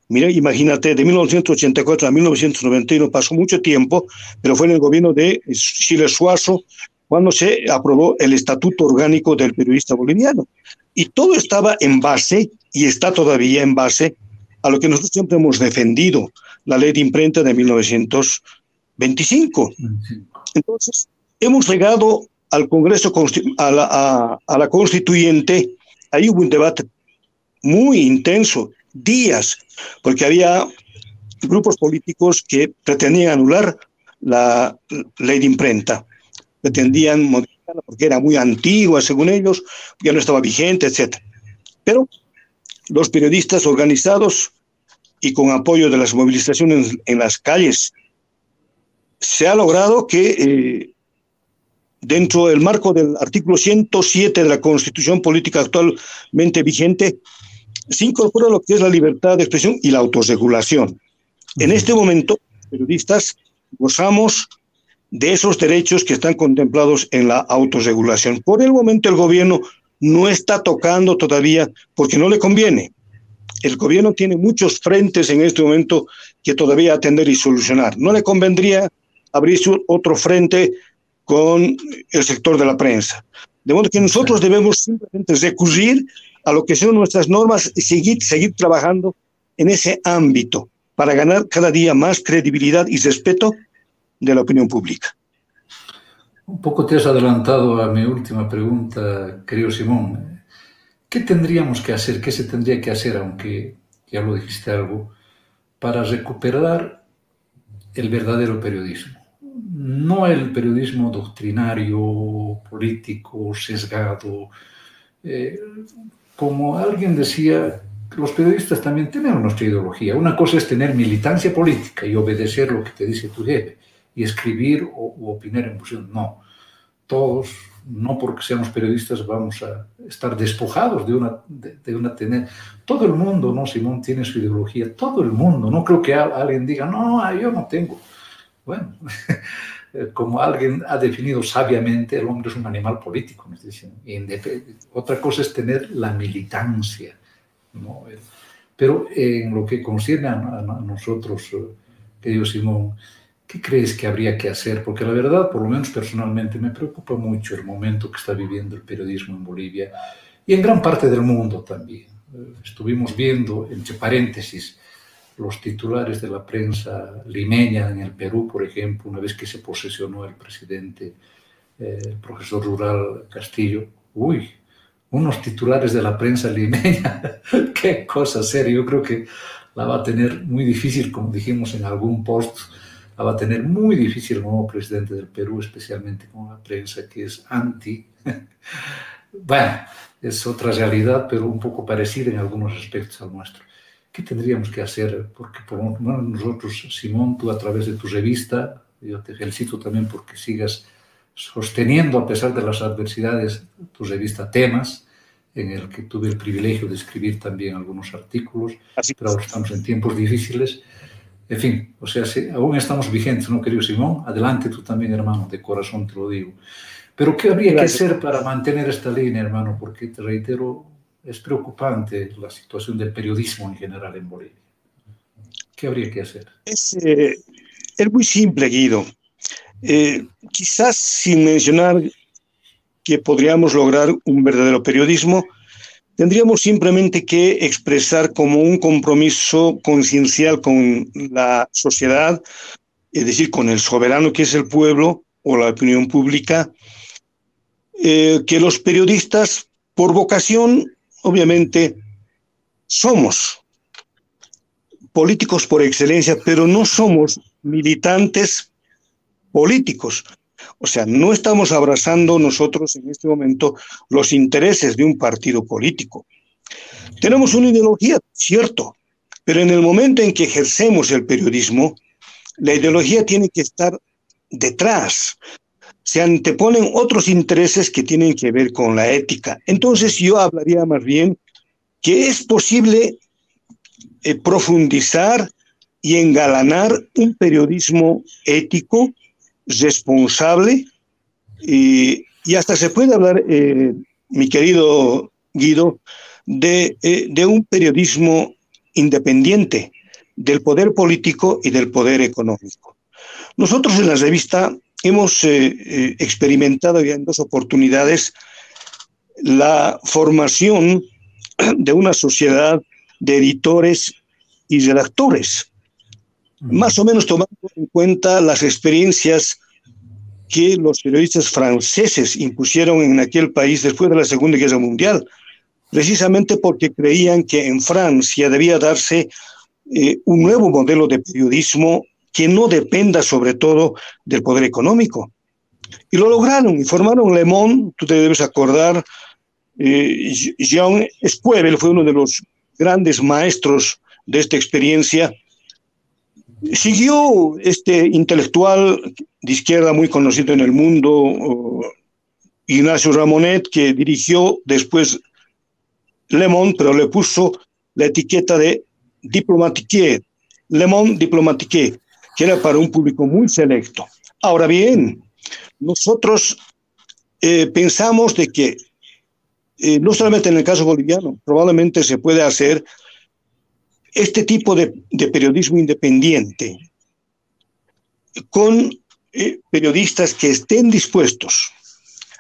Mira, imagínate, de 1984 a 1991 pasó mucho tiempo, pero fue en el gobierno de Chile Suazo cuando se aprobó el Estatuto Orgánico del Periodista Boliviano. Y todo estaba en base, y está todavía en base, a lo que nosotros siempre hemos defendido, la ley de imprenta de 1925. Entonces, hemos llegado al Congreso, a la, a, la Constituyente, ahí hubo un debate muy intenso, días, porque había grupos políticos que pretendían anular la ley de imprenta, pretendían modificar republicana porque era muy antigua, según ellos, ya no estaba vigente, etc. Pero los periodistas organizados y con apoyo de las movilizaciones en las calles, se ha logrado que eh, dentro del marco del artículo 107 de la Constitución Política actualmente vigente, se incorpora lo que es la libertad de expresión y la autorregulación. En este momento, periodistas gozamos de esos derechos que están contemplados en la autorregulación. Por el momento el gobierno no está tocando todavía porque no le conviene. El gobierno tiene muchos frentes en este momento que todavía atender y solucionar. No le convendría abrirse otro frente con el sector de la prensa. De modo que nosotros debemos simplemente recurrir a lo que son nuestras normas y seguir, seguir trabajando en ese ámbito para ganar cada día más credibilidad y respeto de la opinión pública. Un poco te has adelantado a mi última pregunta, querido Simón. ¿Qué tendríamos que hacer, qué se tendría que hacer, aunque ya lo dijiste algo, para recuperar el verdadero periodismo? No el periodismo doctrinario, político, sesgado. Eh, como alguien decía, los periodistas también tienen nuestra ideología. Una cosa es tener militancia política y obedecer lo que te dice tu jefe y escribir o opinar en función. No, todos, no porque seamos periodistas vamos a estar despojados de una, de, una tener. Todo el mundo, ¿no, Simón, tiene su ideología, todo el mundo. No creo que alguien diga, no, yo no tengo. Bueno, como alguien ha definido sabiamente, el hombre es un animal político. Otra cosa es tener la militancia. ¿no? Pero en lo que concierne a, nosotros, eh, querido Simón, ¿Qué crees que habría que hacer? Porque la verdad, por lo menos personalmente, me preocupa mucho el momento que está viviendo el periodismo en Bolivia y en gran parte del mundo también. Eh, estuvimos viendo, entre paréntesis, los titulares de la prensa limeña en el Perú, por ejemplo, una vez que se posesionó el presidente, eh, el profesor rural Castillo. Uy, unos titulares de la prensa limeña, qué cosa seria. Yo creo que la va a tener muy difícil, como dijimos en algún post la va a tener muy difícil el nuevo presidente del Perú, especialmente con la prensa que es anti. bueno, es otra realidad, pero un poco parecida en algunos aspectos al nuestro. ¿Qué tendríamos que hacer? Porque por lo menos nosotros, Simón, tú a través de tu revista, yo te felicito también porque sigas sosteniendo, a pesar de las adversidades, tu revista Temas, en el que tuve el privilegio de escribir también algunos artículos, pero ahora estamos en tiempos difíciles. En fin, o sea, si aún estamos vigentes, ¿no, querido Simón? Adelante tú también, hermano, de corazón te lo digo. Pero ¿qué habría que hacer para mantener esta línea, hermano? Porque, te reitero, es preocupante la situación del periodismo en general en Bolivia. ¿Qué habría que hacer? Es, eh, es muy simple, Guido. Eh, quizás sin mencionar que podríamos lograr un verdadero periodismo, Tendríamos simplemente que expresar como un compromiso conciencial con la sociedad, es decir, con el soberano que es el pueblo o la opinión pública, eh, que los periodistas, por vocación, obviamente, somos políticos por excelencia, pero no somos militantes políticos. O sea, no estamos abrazando nosotros en este momento los intereses de un partido político. Tenemos una ideología, cierto, pero en el momento en que ejercemos el periodismo, la ideología tiene que estar detrás. Se anteponen otros intereses que tienen que ver con la ética. Entonces yo hablaría más bien que es posible eh, profundizar y engalanar un periodismo ético responsable y, hasta se puede hablar, eh, mi querido Guido, de, eh, de, un periodismo independiente del poder político y del poder económico. Nosotros en la revista hemos eh, experimentado ya en dos oportunidades la formación de una sociedad de editores y redactores más o menos tomando en cuenta las experiencias que los periodistas franceses impusieron en aquel país después de la Segunda Guerra Mundial, precisamente porque creían que en Francia debía darse eh, un nuevo modelo de periodismo que no dependa sobre todo del poder económico. Y lo lograron y formaron Le Monde, tú te debes acordar, eh, Jean Squebel fue uno de los grandes maestros de esta experiencia. Siguió este intelectual de izquierda muy conocido en el mundo, Ignacio Ramonet, que dirigió después Le Monde, pero le puso la etiqueta de Diplomatique, Le Monde Diplomatique, que era para un público muy selecto. Ahora bien, nosotros eh, pensamos de que eh, no solamente en el caso boliviano, probablemente se puede hacer este tipo de, periodismo independiente con eh, periodistas que estén dispuestos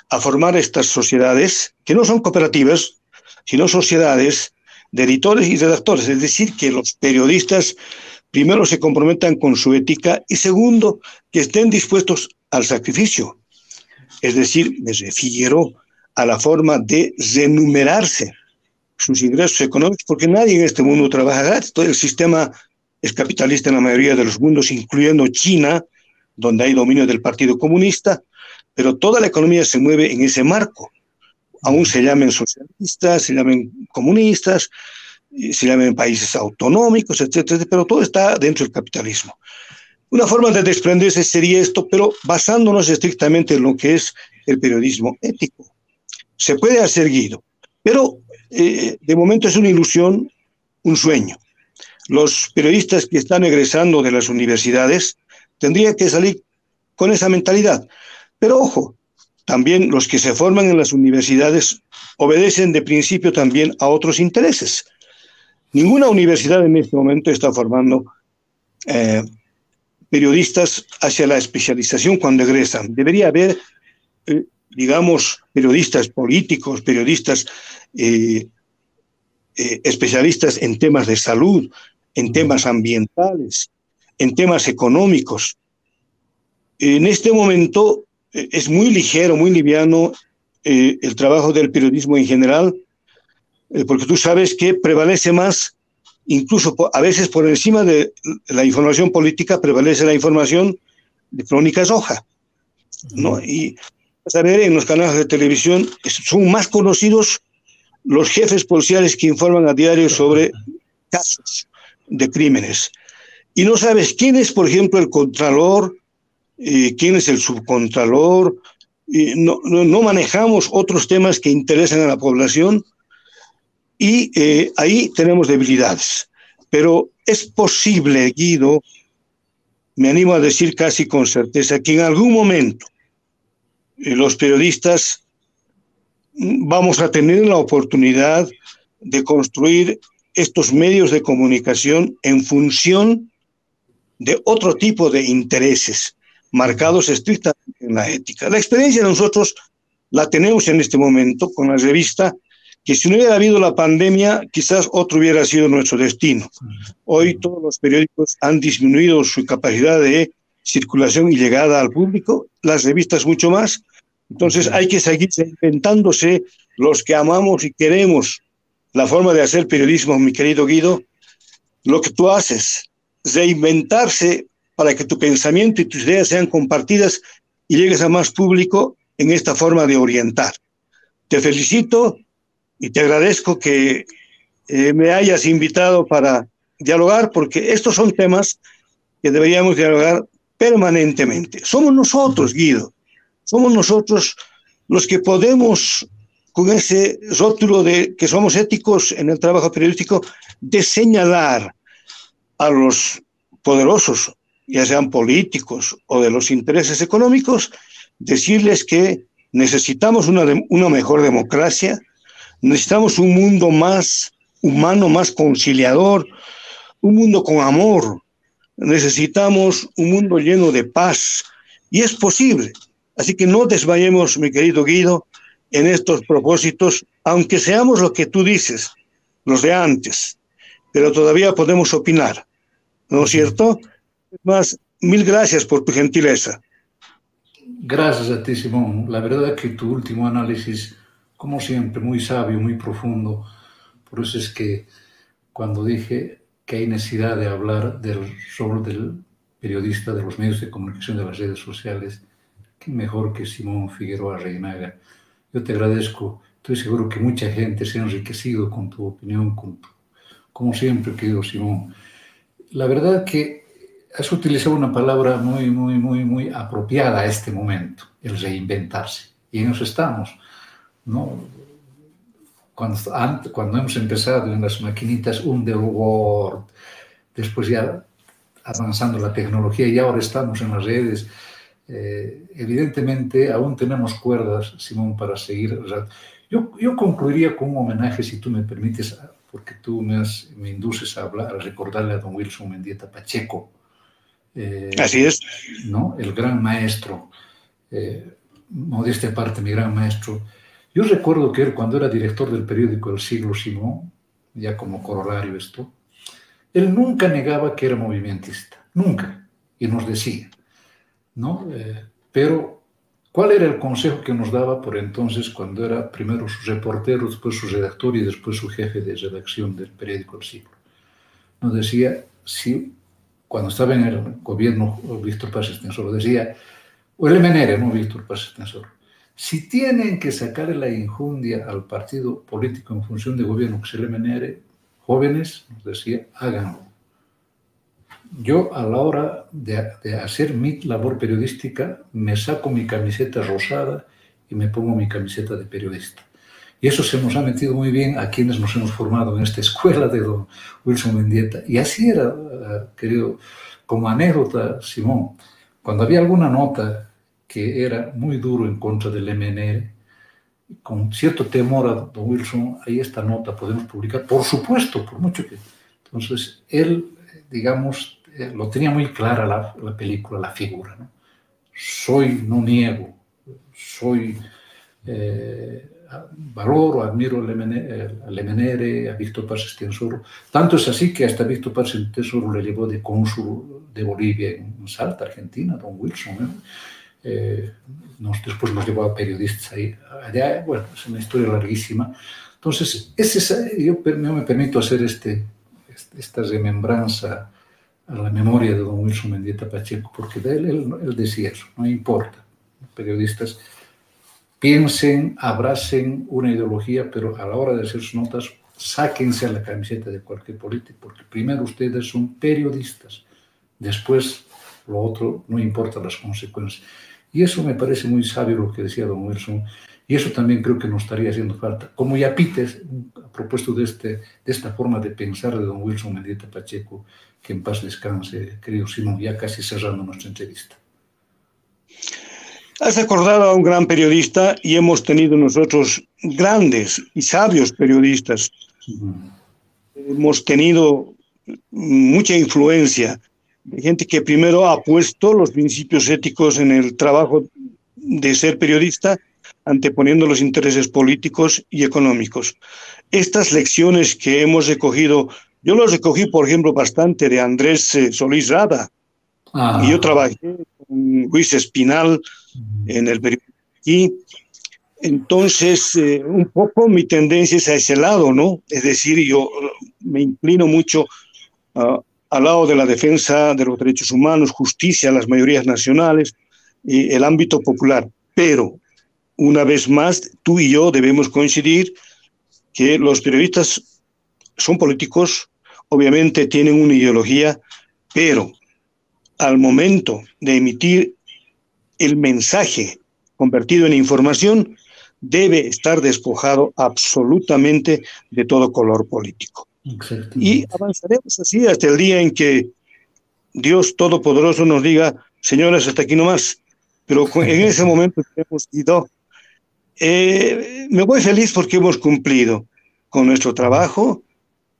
a formar estas sociedades, que no son cooperativas, sino sociedades de editores y redactores. Es decir, que los periodistas primero se comprometan con su ética y segundo, que estén dispuestos al sacrificio. Es decir, me refiero a la forma de renumerarse sus ingresos económicos, porque nadie en este mundo trabaja gratis. Todo el sistema es capitalista en la mayoría de los mundos, incluyendo China, donde hay dominio del Partido Comunista, pero toda la economía se mueve en ese marco. Aún se llamen socialistas, se llamen comunistas, se llamen países autonómicos, etcétera, pero todo está dentro del capitalismo. Una forma de desprenderse sería esto, pero basándonos estrictamente en lo que es el periodismo ético se puede hacer guido, pero eh, de momento es una ilusión, un sueño. Los periodistas que están egresando de las universidades tendrían que salir con esa mentalidad. Pero ojo, también los que se forman en las universidades obedecen de principio también a otros intereses. Ninguna universidad en este momento está formando eh, periodistas hacia la especialización cuando egresan. Debería haber eh, digamos, periodistas políticos, periodistas eh, eh, especialistas en temas de salud, en temas ambientales, en temas económicos. En este momento eh, es muy ligero, muy liviano el trabajo del periodismo en general, porque tú sabes que prevalece más, incluso a veces por encima de la información política, prevalece la información de crónicas hoja. ¿no? Y saber en los canales de televisión son más conocidos los jefes policiales que informan a diario sobre casos de crímenes. Y no sabes quién es, por ejemplo, el contralor, eh, quién es el subcontralor, no, no, manejamos otros temas que interesan a la población y eh, ahí tenemos debilidades. Pero es posible, Guido, me animo a decir casi con certeza, que en algún momento los periodistas vamos a tener la oportunidad de construir estos medios de comunicación en función de otro tipo de intereses marcados estrictamente en la ética. La experiencia nosotros la tenemos en este momento con la revista, que si no hubiera habido la pandemia, quizás otro hubiera sido nuestro destino. Hoy todos los periódicos han disminuido su capacidad de circulación y llegada al público, las revistas mucho más. Entonces hay que seguir inventándose los que amamos y queremos la forma de hacer periodismo, mi querido Guido, lo que tú haces, reinventarse para que tu pensamiento y tus ideas sean compartidas y llegues a más público en esta forma de orientar. Te felicito y te agradezco que eh, me hayas invitado para dialogar, porque estos son temas que deberíamos dialogar permanentemente. Somos nosotros, Guido. Somos nosotros los que podemos, con ese rótulo de que somos éticos en el trabajo periodístico, de señalar a los poderosos, ya sean políticos o de los intereses económicos, decirles que necesitamos una, una mejor democracia, necesitamos un mundo más humano, más conciliador, un mundo con amor, necesitamos un mundo lleno de paz, y es posible. Así que no desmayemos, mi querido Guido, en estos propósitos, aunque seamos lo que tú dices, los de antes, pero todavía podemos opinar, ¿no es cierto? Más, mil gracias por tu gentileza. Gracias a ti, Simón. La verdad es que tu último análisis, como siempre, muy sabio, muy profundo. Por eso es que cuando dije que hay necesidad de hablar del rol del periodista, de los medios de comunicación, de las redes sociales, qué mejor que Simón Figueroa Reinaga. Yo te agradezco, estoy seguro que mucha gente se ha enriquecido con tu opinión, con como siempre, querido Simón. La verdad que has utilizado una palabra muy, muy, muy, muy apropiada a este momento, el reinventarse. Y en eso estamos, ¿no? Cuando, cuando hemos empezado en las maquinitas Underworld, después ya avanzando la tecnología y ahora estamos en las redes, eh, evidentemente aún tenemos cuerdas, Simón, para seguir. yo, yo concluiría con un homenaje, si tú me permites, porque tú me, me induces a, hablar, a recordarle a don Wilson Mendieta Pacheco. Eh, Así es. ¿no? El gran maestro, eh, modestia aparte, mi gran maestro. Yo recuerdo que él, cuando era director del periódico El Siglo Simón, ya como corolario esto, él nunca negaba que era movimentista, nunca, y nos decía, ¿no? Eh, pero ¿Cuál era el consejo que nos daba por entonces cuando era primero su reportero, después su redactor y después su jefe de redacción del periódico El Siglo? Nos decía, si cuando estaba en el gobierno Víctor Paz Estensoro, decía, o el MNR, no Víctor Paz Estensoro, si tienen que sacar la injundia al partido político en función de gobierno que es el MNR, jóvenes, nos decía, háganlo yo a la hora de, hacer mi labor periodística me saco mi camiseta rosada y me pongo mi camiseta de periodista. Y eso se nos ha metido muy bien a quienes nos hemos formado en esta escuela de don Wilson Mendieta. Y así era, eh, querido, como anécdota, Simón, cuando había alguna nota que era muy duro en contra del MNR, con cierto temor a don Wilson, ahí esta nota podemos publicar, por supuesto, por mucho que... Entonces, él, digamos, eh, lo tenía muy clara la, película, la figura. ¿no? Soy, no niego, soy, eh, valoro, admiro al MNR, a Víctor Paz Estensoro. Tanto es así que hasta Víctor Paz Estensoro le llevó de cónsul de Bolivia en Salta, Argentina, don Wilson. Eh, nos, después nos llevó a periodistas ahí, allá. Bueno, es una historia larguísima. Entonces, ese, yo me permito hacer este, este esta remembranza a la memoria de don Wilson Mendieta Pacheco, porque de él, él, decía eso, no importa, periodistas piensen, abracen una ideología, pero a la hora de hacer sus notas, sáquense la camiseta de cualquier político, porque primero ustedes son periodistas, después lo otro no importa las consecuencias. Y eso me parece muy sabio lo que decía don Wilson, y eso también creo que nos estaría haciendo falta. Como ya Pites, a propósito de, este, de esta forma de pensar de don Wilson Mendieta Pacheco, que en paz descanse, querido Simón, ya casi cerrando nuestra entrevista. Has recordado a un gran periodista y hemos tenido nosotros grandes y sabios periodistas. Hemos tenido mucha influencia de gente que primero ha puesto los principios éticos en el trabajo de ser periodista anteponiendo los intereses políticos y económicos. Estas lecciones que hemos recogido, yo las recogí, por ejemplo, bastante de Andrés eh, Solís Rada, ah. y yo trabajé con Luis Espinal en el periódico y entonces eh, un poco mi tendencia es a ese lado, ¿no? Es decir, yo me inclino mucho ah, al lado de la defensa de los derechos humanos, justicia, las mayorías nacionales y el ámbito popular. Pero una vez más, tú y yo debemos coincidir que los periodistas son políticos, obviamente tienen una ideología, pero al momento de emitir el mensaje convertido en información, debe estar despojado absolutamente de todo color político. Y avanzaremos así hasta el día en que Dios Todopoderoso nos diga, señores, hasta aquí nomás. Pero en ese momento hemos ido eh, me voy feliz porque hemos cumplido con nuestro trabajo,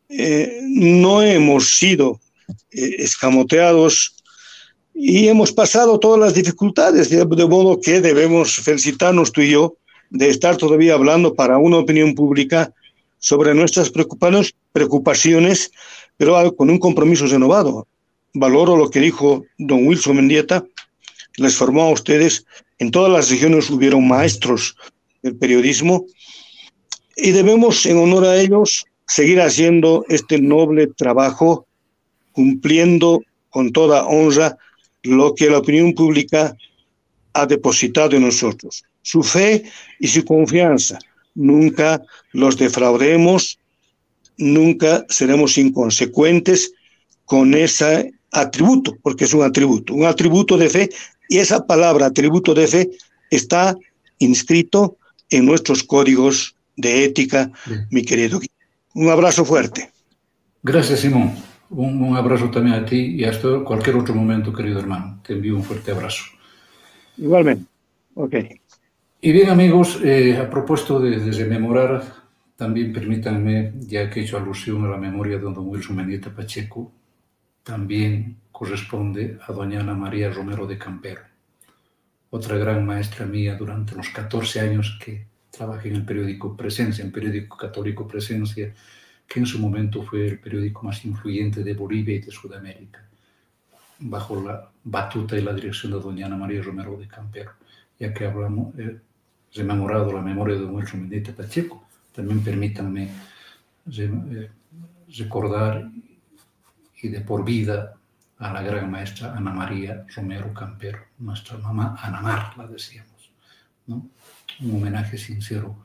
eh, no hemos sido eh, escamoteados y hemos pasado todas las dificultades, de, modo que debemos felicitarnos tú y yo de estar todavía hablando para una opinión pública sobre nuestras preocupaciones, pero con un compromiso renovado. Valoro lo que dijo don Wilson Mendieta, les formó a ustedes, en todas las regiones hubieron maestros del periodismo y debemos, en honor a ellos, seguir haciendo este noble trabajo, cumpliendo con toda honra lo que la opinión pública ha depositado en nosotros, su fe y su confianza. Nunca los defraudemos, nunca seremos inconsecuentes con ese atributo, porque es un atributo, un atributo de fe, y esa palabra atributo de fe está inscrito en nuestros códigos de ética, mi querido. Un abrazo fuerte. Gracias, Simón. Un, abrazo también a ti y hasta cualquier otro momento, querido hermano. Te envío un fuerte abrazo. Igualmente. Ok. Y bien, amigos, eh, a propósito de, rememorar, también permítanme, ya que he hecho alusión a la memoria de don Wilson Mendieta Pacheco, también corresponde a doña Ana María Romero de Campero, otra gran maestra mía durante los 14 años que trabajé en el periódico Presencia, en periódico católico Presencia, que en su momento fue el periódico más influyente de Bolivia y de Sudamérica, bajo la batuta y la dirección de doña Ana María Romero de Campero. Ya que hablamos, eh, rememorado la memoria de don Wilson Mendieta Pacheco, también permítanme eh, recordar y de por vida a la gran maestra Ana María Romero Campero, nuestra mamá Ana Mar, la decíamos. ¿no? Un homenaje sincero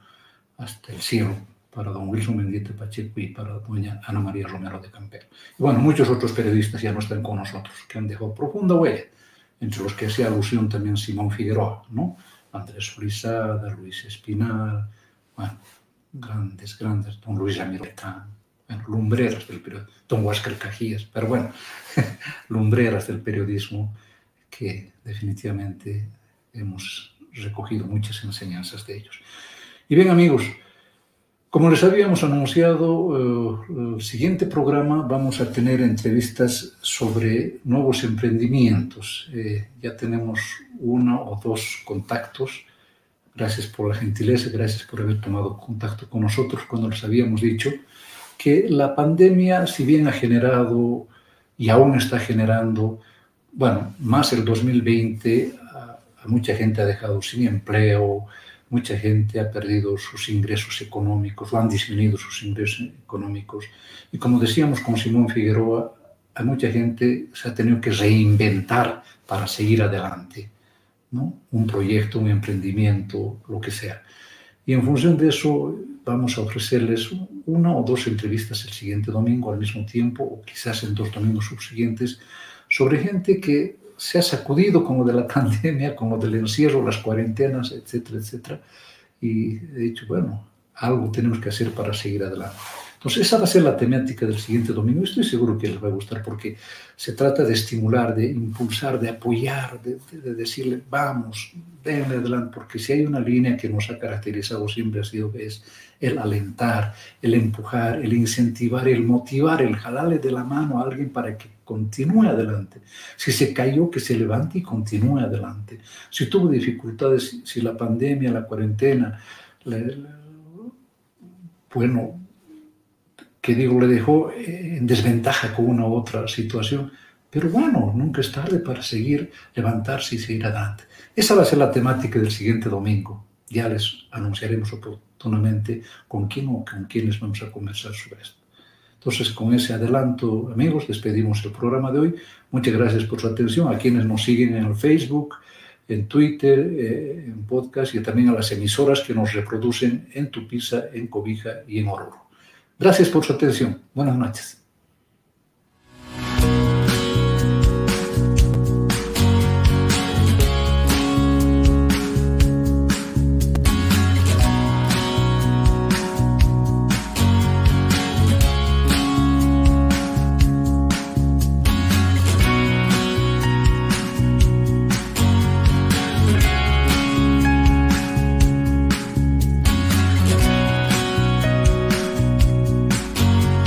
hasta el cielo para don Wilson Mendieta Pacheco y para doña Ana María Romero de Campero. Y bueno, muchos otros periodistas ya no están con nosotros, que han dejado profunda huella, entre los que hacía alusión también Simón Figueroa, ¿no? Andrés Frisada, Luis Espinal, bueno, grandes, grandes, don Luis Ramiro bueno, lumbreras del periodismo, don Huáscar Cajías, pero bueno, lumbreras del periodismo que definitivamente hemos recogido muchas enseñanzas de ellos. Y bien amigos, como les habíamos anunciado, eh, el siguiente programa vamos a tener entrevistas sobre nuevos emprendimientos. Eh, ya tenemos uno o dos contactos. Gracias por la gentileza, gracias por haber tomado contacto con nosotros cuando les habíamos dicho que la pandemia, si bien ha generado y aún está generando, bueno, más el 2020, a, mucha gente ha dejado sin empleo, mucha gente ha perdido sus ingresos económicos o han disminuido sus ingresos económicos. Y como decíamos con Simón Figueroa, a mucha gente se ha tenido que reinventar para seguir adelante, ¿no? Un proyecto, un emprendimiento, lo que sea. Y en función de eso vamos a ofrecerles una o dos entrevistas el siguiente domingo al mismo tiempo, o quizás en dos domingos subsiguientes, sobre gente que se ha sacudido con lo de la pandemia, con lo del encierro, las cuarentenas, etcétera, etcétera. Y he dicho, bueno, algo tenemos que hacer para seguir adelante. Entonces, esa va a ser la temática del siguiente domingo. Estoy seguro que les va a gustar porque se trata de estimular, de impulsar, de apoyar, de, decirle, vamos, denle adelante, porque si hay una línea que nos ha caracterizado siempre ha sido es el alentar, el empujar, el incentivar, el motivar, el jalarle de la mano a alguien para que continúe adelante. Si se cayó, que se levante y continúe adelante. Si tuvo dificultades, si la pandemia, la cuarentena, bueno, que digo, le dejó en desventaja con una u otra situación. Pero bueno, nunca es tarde para seguir, levantarse y seguir adelante. Esa va a ser la temática del siguiente domingo. Ya les anunciaremos oportunamente con quién o con quiénes vamos a conversar sobre esto. Entonces, con ese adelanto, amigos, despedimos el programa de hoy. Muchas gracias por su atención. A quienes nos siguen en el Facebook, en Twitter, eh, en podcast y también a las emisoras que nos reproducen en Tupiza, en Cobija y en Oruro. Gracias por su atención. Buenas noches.